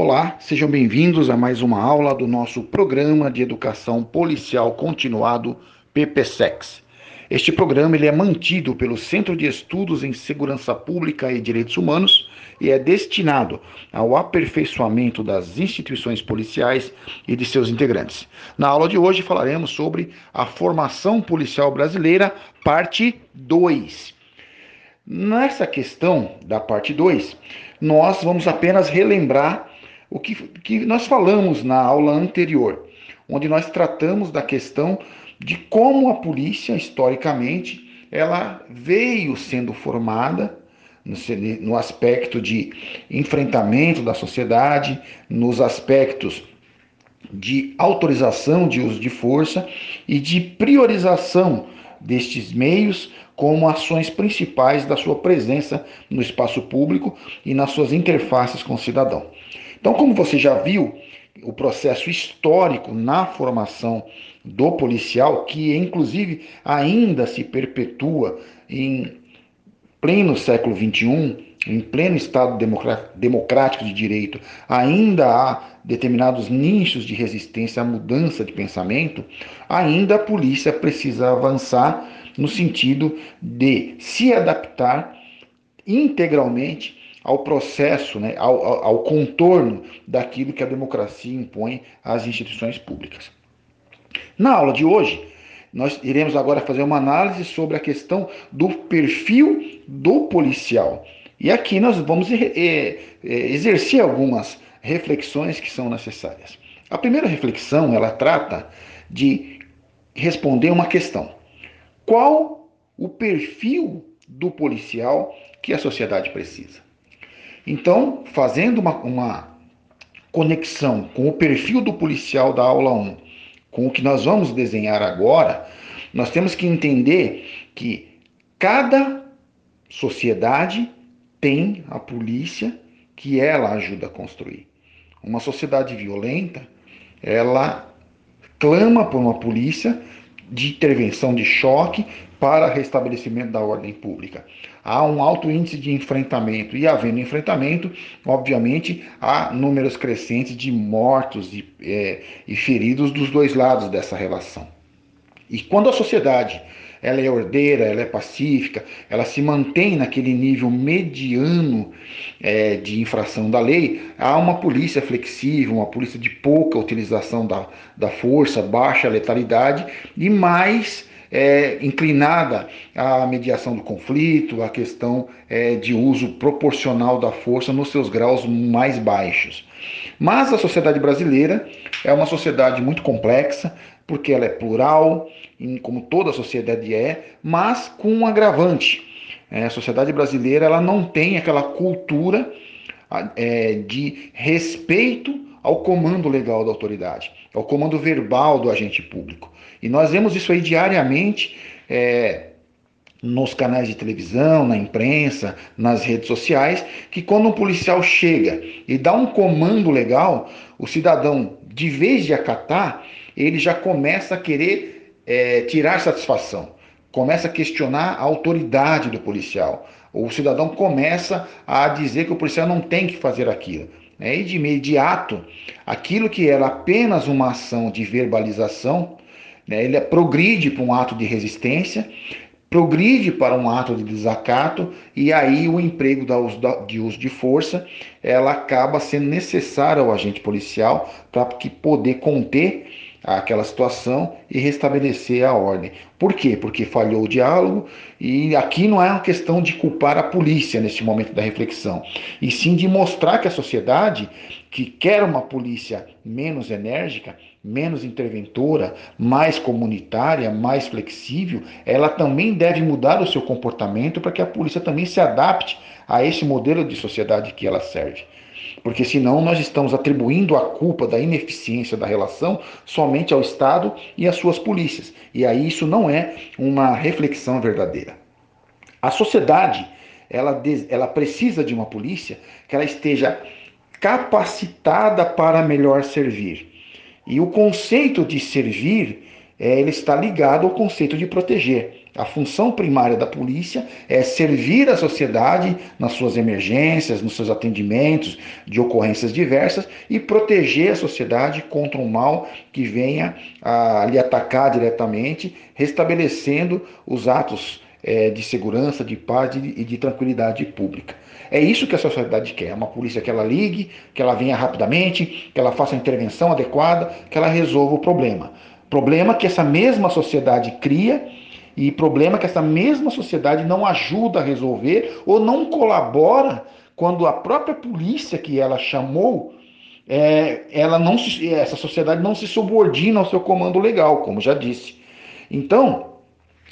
Olá, sejam bem-vindos a mais uma aula do nosso programa de educação policial continuado PPSEX. Este programa ele é mantido pelo Centro de Estudos em Segurança Pública e Direitos Humanos e é destinado ao aperfeiçoamento das instituições policiais e de seus integrantes. Na aula de hoje falaremos sobre a formação policial brasileira, parte 2. Nessa questão da parte 2, nós vamos apenas relembrar o que, que nós falamos na aula anterior, onde nós tratamos da questão de como a polícia, historicamente, ela veio sendo formada no aspecto de enfrentamento da sociedade, nos aspectos de autorização de uso de força e de priorização destes meios como ações principais da sua presença no espaço público e nas suas interfaces com o cidadão. Então, como você já viu, o processo histórico na formação do policial, que inclusive ainda se perpetua em pleno século XXI, em pleno Estado democrático de direito, ainda há determinados nichos de resistência à mudança de pensamento, ainda a polícia precisa avançar no sentido de se adaptar integralmente ao processo, né, ao, ao contorno daquilo que a democracia impõe às instituições públicas. Na aula de hoje, nós iremos agora fazer uma análise sobre a questão do perfil do policial. E aqui nós vamos exercer algumas reflexões que são necessárias. A primeira reflexão, ela trata de responder uma questão. Qual o perfil do policial que a sociedade precisa? Então, fazendo uma, uma conexão com o perfil do policial da aula 1, com o que nós vamos desenhar agora, nós temos que entender que cada sociedade tem a polícia que ela ajuda a construir. Uma sociedade violenta, ela clama por uma polícia de intervenção de choque para restabelecimento da ordem pública. Há um alto índice de enfrentamento, e havendo enfrentamento, obviamente, há números crescentes de mortos e, é, e feridos dos dois lados dessa relação. E quando a sociedade ela é ordeira, ela é pacífica, ela se mantém naquele nível mediano é, de infração da lei, há uma polícia flexível, uma polícia de pouca utilização da, da força, baixa letalidade e mais é, inclinada à mediação do conflito, à questão é, de uso proporcional da força nos seus graus mais baixos. Mas a sociedade brasileira é uma sociedade muito complexa, porque ela é plural, como toda sociedade é, mas com um agravante. É, a sociedade brasileira ela não tem aquela cultura é, de respeito ao comando legal da autoridade, ao comando verbal do agente público. E nós vemos isso aí diariamente é, nos canais de televisão, na imprensa, nas redes sociais, que quando um policial chega e dá um comando legal, o cidadão, de vez de acatar, ele já começa a querer é, tirar satisfação, começa a questionar a autoridade do policial. O cidadão começa a dizer que o policial não tem que fazer aquilo. Né? E de imediato, aquilo que era apenas uma ação de verbalização, né, ele progride para um ato de resistência, progride para um ato de desacato e aí o emprego de uso de força ela acaba sendo necessária ao agente policial para que poder conter aquela situação e restabelecer a ordem. Por quê? Porque falhou o diálogo e aqui não é uma questão de culpar a polícia neste momento da reflexão, e sim de mostrar que a sociedade que quer uma polícia menos enérgica, menos interventora, mais comunitária, mais flexível, ela também deve mudar o seu comportamento para que a polícia também se adapte a esse modelo de sociedade que ela serve porque senão nós estamos atribuindo a culpa da ineficiência da relação somente ao Estado e às suas polícias. E aí isso não é uma reflexão verdadeira. A sociedade, ela, ela precisa de uma polícia que ela esteja capacitada para melhor servir. E o conceito de servir é, ele está ligado ao conceito de proteger. A função primária da polícia é servir a sociedade nas suas emergências, nos seus atendimentos de ocorrências diversas e proteger a sociedade contra um mal que venha a lhe atacar diretamente, restabelecendo os atos é, de segurança, de paz e de, de tranquilidade pública. É isso que a sociedade quer, uma polícia que ela ligue, que ela venha rapidamente, que ela faça a intervenção adequada, que ela resolva o problema. Problema que essa mesma sociedade cria e problema que essa mesma sociedade não ajuda a resolver ou não colabora quando a própria polícia que ela chamou, é, ela não se, essa sociedade não se subordina ao seu comando legal, como já disse. Então,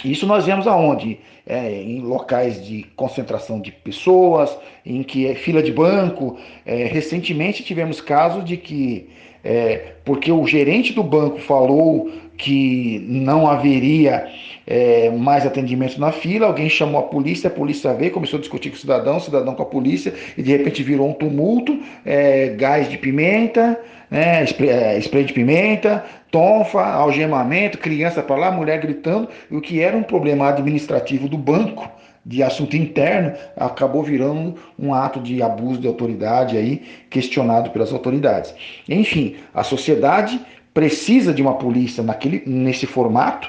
isso nós vemos aonde? É, em locais de concentração de pessoas, em que é fila de banco. É, recentemente tivemos casos de que, é, porque o gerente do banco falou que não haveria é, mais atendimento na fila, alguém chamou a polícia, a polícia veio, começou a discutir com o cidadão, o cidadão com a polícia, e de repente virou um tumulto, é, gás de pimenta, né, spray, é, spray de pimenta, tonfa, algemamento, criança para lá, mulher gritando, o que era um problema administrativo do banco, de assunto interno, acabou virando um ato de abuso de autoridade aí, questionado pelas autoridades. Enfim, a sociedade precisa de uma polícia naquele, nesse formato,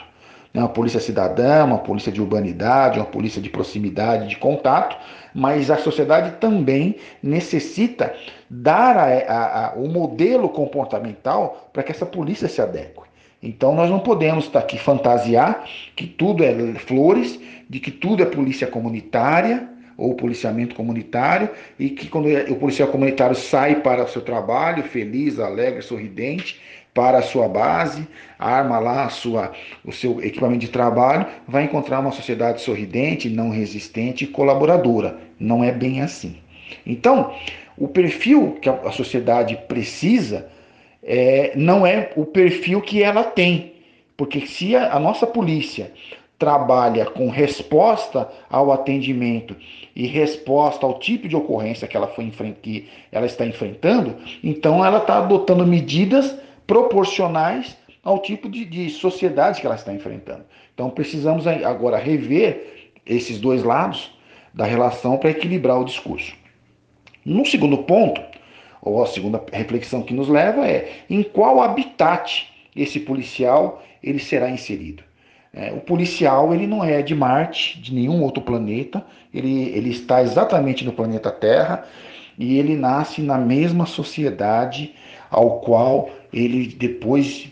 né, uma polícia cidadã, uma polícia de urbanidade, uma polícia de proximidade, de contato, mas a sociedade também necessita dar a, a, a, o modelo comportamental para que essa polícia se adeque. Então nós não podemos estar aqui fantasiar que tudo é flores, de que tudo é polícia comunitária, ou policiamento comunitário, e que quando o policial comunitário sai para o seu trabalho, feliz, alegre, sorridente, para a sua base, arma lá a sua, o seu equipamento de trabalho, vai encontrar uma sociedade sorridente, não resistente e colaboradora. Não é bem assim. Então, o perfil que a sociedade precisa é, não é o perfil que ela tem. Porque se a, a nossa polícia trabalha com resposta ao atendimento e resposta ao tipo de ocorrência que ela, foi, que ela está enfrentando, então ela está adotando medidas proporcionais ao tipo de, de sociedade que ela está enfrentando. Então precisamos agora rever esses dois lados da relação para equilibrar o discurso. No segundo ponto, ou a segunda reflexão que nos leva é em qual habitat esse policial ele será inserido. É, o policial ele não é de Marte, de nenhum outro planeta, ele, ele está exatamente no planeta Terra e ele nasce na mesma sociedade ao qual ele depois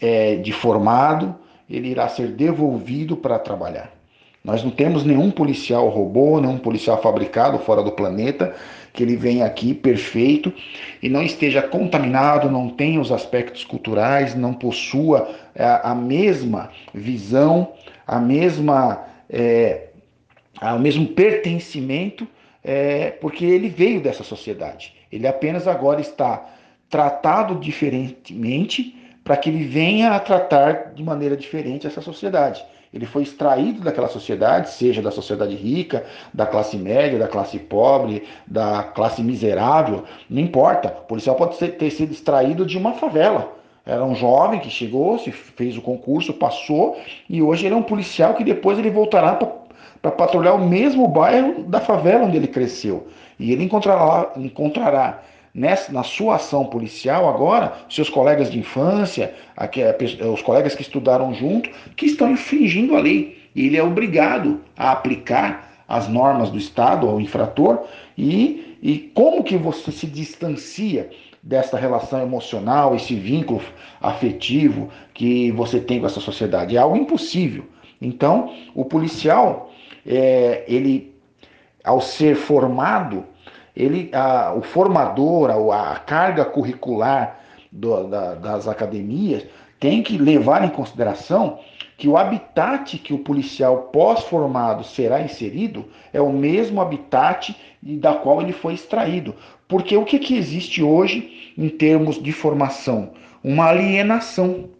é, de formado, ele irá ser devolvido para trabalhar. Nós não temos nenhum policial robô, nenhum policial fabricado fora do planeta que ele venha aqui perfeito e não esteja contaminado, não tenha os aspectos culturais, não possua é, a mesma visão, a mesma, é, o mesmo pertencimento, é, porque ele veio dessa sociedade. Ele apenas agora está tratado diferentemente para que ele venha a tratar de maneira diferente essa sociedade. Ele foi extraído daquela sociedade, seja da sociedade rica, da classe média, da classe pobre, da classe miserável, não importa. O policial pode ter sido extraído de uma favela. Era um jovem que chegou, se fez o concurso, passou, e hoje ele é um policial que depois ele voltará para patrulhar o mesmo bairro da favela onde ele cresceu. E ele encontrará, encontrará nessa, na sua ação policial agora, seus colegas de infância, os colegas que estudaram junto, que estão infringindo a lei. E ele é obrigado a aplicar as normas do Estado ao infrator e, e como que você se distancia dessa relação emocional, esse vínculo afetivo que você tem com essa sociedade. É algo impossível. Então, o policial, é, ele, ao ser formado, ele, a, o formador, a, a carga curricular do, da, das academias tem que levar em consideração que o habitat que o policial pós-formado será inserido é o mesmo habitat da qual ele foi extraído. Porque o que, que existe hoje em termos de formação? Uma alienação.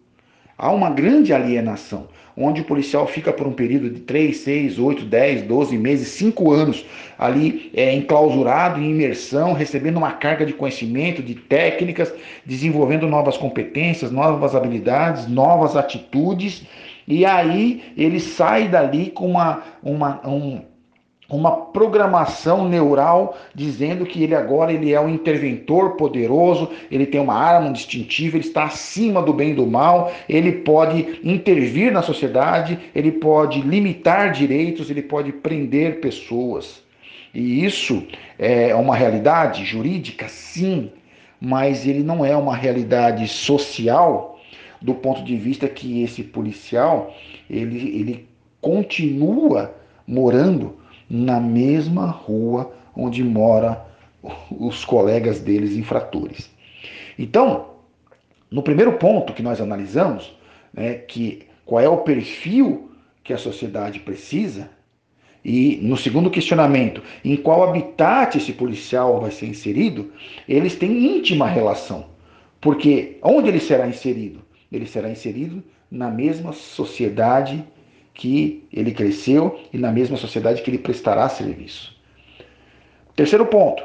Há uma grande alienação, onde o policial fica por um período de 3, 6, 8, 10, 12 meses, 5 anos ali é, enclausurado, em imersão, recebendo uma carga de conhecimento, de técnicas, desenvolvendo novas competências, novas habilidades, novas atitudes, e aí ele sai dali com uma, uma, um, uma programação neural dizendo que ele agora ele é um interventor poderoso, ele tem uma arma distintiva, ele está acima do bem e do mal, ele pode intervir na sociedade, ele pode limitar direitos, ele pode prender pessoas. E isso é uma realidade jurídica, sim, mas ele não é uma realidade social do ponto de vista que esse policial ele, ele continua morando na mesma rua onde mora os colegas deles infratores. Então, no primeiro ponto que nós analisamos, né, que qual é o perfil que a sociedade precisa, e no segundo questionamento, em qual habitat esse policial vai ser inserido, eles têm íntima relação. Porque onde ele será inserido? Ele será inserido na mesma sociedade que ele cresceu e na mesma sociedade que ele prestará serviço. Terceiro ponto.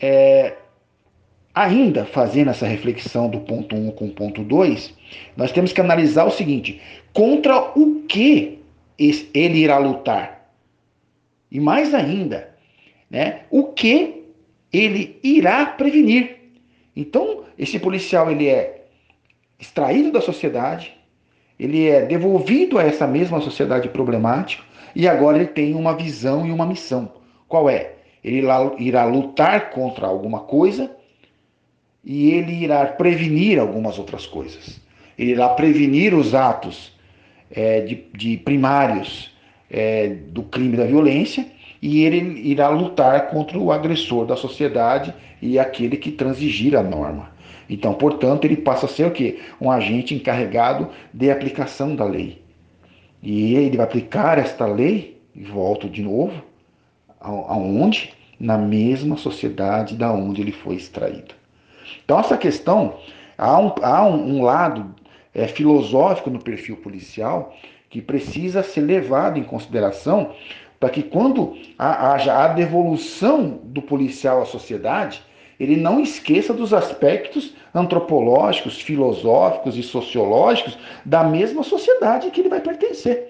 É, ainda fazendo essa reflexão do ponto 1 um com o ponto 2, nós temos que analisar o seguinte: contra o que ele irá lutar? E mais ainda, né, o que ele irá prevenir? Então, esse policial ele é extraído da sociedade, ele é devolvido a essa mesma sociedade problemática e agora ele tem uma visão e uma missão. Qual é? Ele irá lutar contra alguma coisa e ele irá prevenir algumas outras coisas. Ele irá prevenir os atos é, de, de, primários é, do crime da violência e ele irá lutar contra o agressor da sociedade e aquele que transigir a norma. Então, portanto, ele passa a ser o quê? Um agente encarregado de aplicação da lei. E ele vai aplicar esta lei, e volto de novo, aonde? Na mesma sociedade da onde ele foi extraído. Então, essa questão, há um, há um, lado é, filosófico no perfil policial que precisa ser levado em consideração para que quando haja a devolução do policial à sociedade, ele não esqueça dos aspectos antropológicos, filosóficos e sociológicos da mesma sociedade que ele vai pertencer.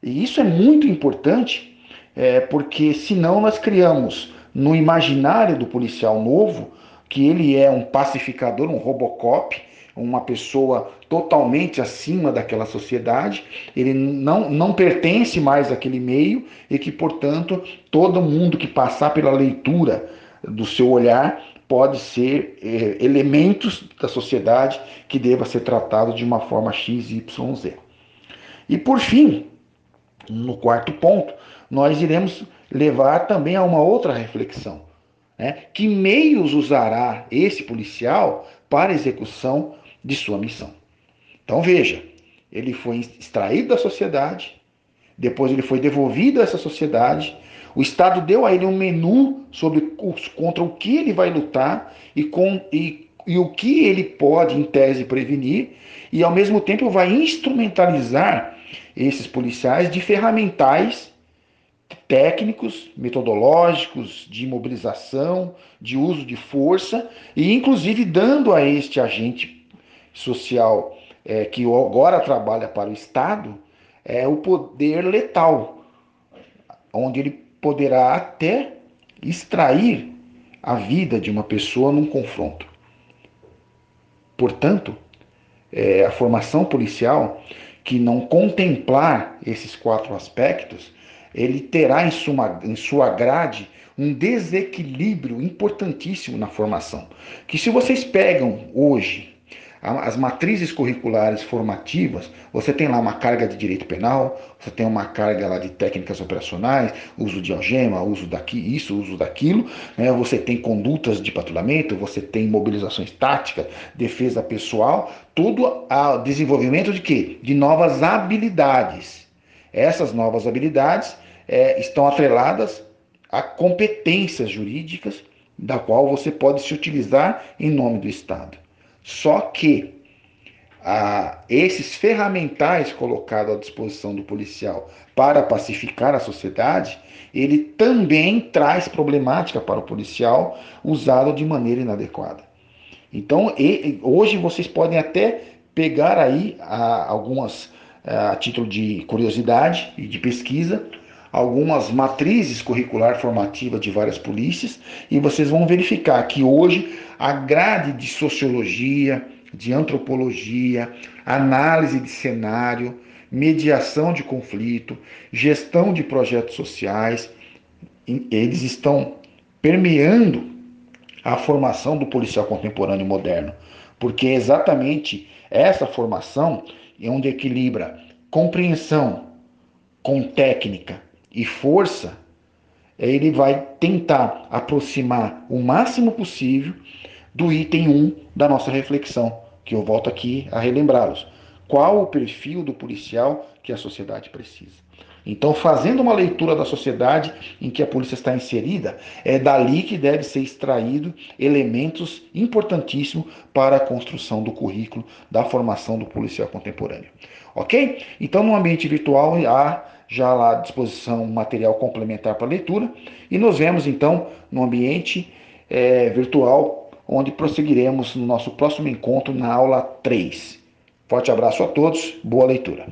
E isso é muito importante, é, porque senão nós criamos no imaginário do policial novo que ele é um pacificador, um robocop, uma pessoa totalmente acima daquela sociedade, ele não, não pertence mais àquele meio e que, portanto, todo mundo que passar pela leitura do seu olhar pode ser é, elementos da sociedade que deva ser tratado de uma forma X, Y, Z. E por fim, no quarto ponto, nós iremos levar também a uma outra reflexão. Né? Que meios usará esse policial para execução de sua missão? Então veja, ele foi extraído da sociedade, depois ele foi devolvido a essa sociedade, o Estado deu a ele um menu sobre contra o que ele vai lutar e, com, e, e o que ele pode, em tese, prevenir, e ao mesmo tempo vai instrumentalizar esses policiais de ferramentais técnicos, metodológicos, de mobilização, de uso de força, e inclusive dando a este agente social é, que agora trabalha para o Estado é o poder letal, onde ele poderá até extrair a vida de uma pessoa num confronto. Portanto, é, a formação policial que não contemplar esses quatro aspectos, ele terá em sua, em sua grade um desequilíbrio importantíssimo na formação. Que se vocês pegam hoje as matrizes curriculares formativas, você tem lá uma carga de direito penal, você tem uma carga lá de técnicas operacionais, uso de algema, uso daqui, isso, uso daquilo, né? você tem condutas de patrulhamento, você tem mobilizações táticas, defesa pessoal, tudo a desenvolvimento de quê? De novas habilidades. Essas novas habilidades é, estão atreladas a competências jurídicas da qual você pode se utilizar em nome do Estado. Só que esses ferramentais colocados à disposição do policial para pacificar a sociedade, ele também traz problemática para o policial usado de maneira inadequada. Então, e, hoje vocês podem até pegar aí a, algumas, a título de curiosidade e de pesquisa, algumas matrizes curricular formativa de várias polícias e vocês vão verificar que hoje a grade de sociologia, de antropologia, análise de cenário, mediação de conflito, gestão de projetos sociais, eles estão permeando a formação do policial contemporâneo moderno, porque é exatamente essa formação é onde equilibra compreensão com técnica e força, ele vai tentar aproximar o máximo possível do item 1 da nossa reflexão, que eu volto aqui a relembrá-los. Qual o perfil do policial que a sociedade precisa? Então, fazendo uma leitura da sociedade em que a polícia está inserida, é dali que deve ser extraído elementos importantíssimos para a construção do currículo da formação do policial contemporâneo. Ok? Então, no ambiente virtual há já lá à disposição material complementar para leitura e nos vemos então no ambiente é, virtual, onde prosseguiremos no nosso próximo encontro na aula 3. Forte abraço a todos, boa leitura.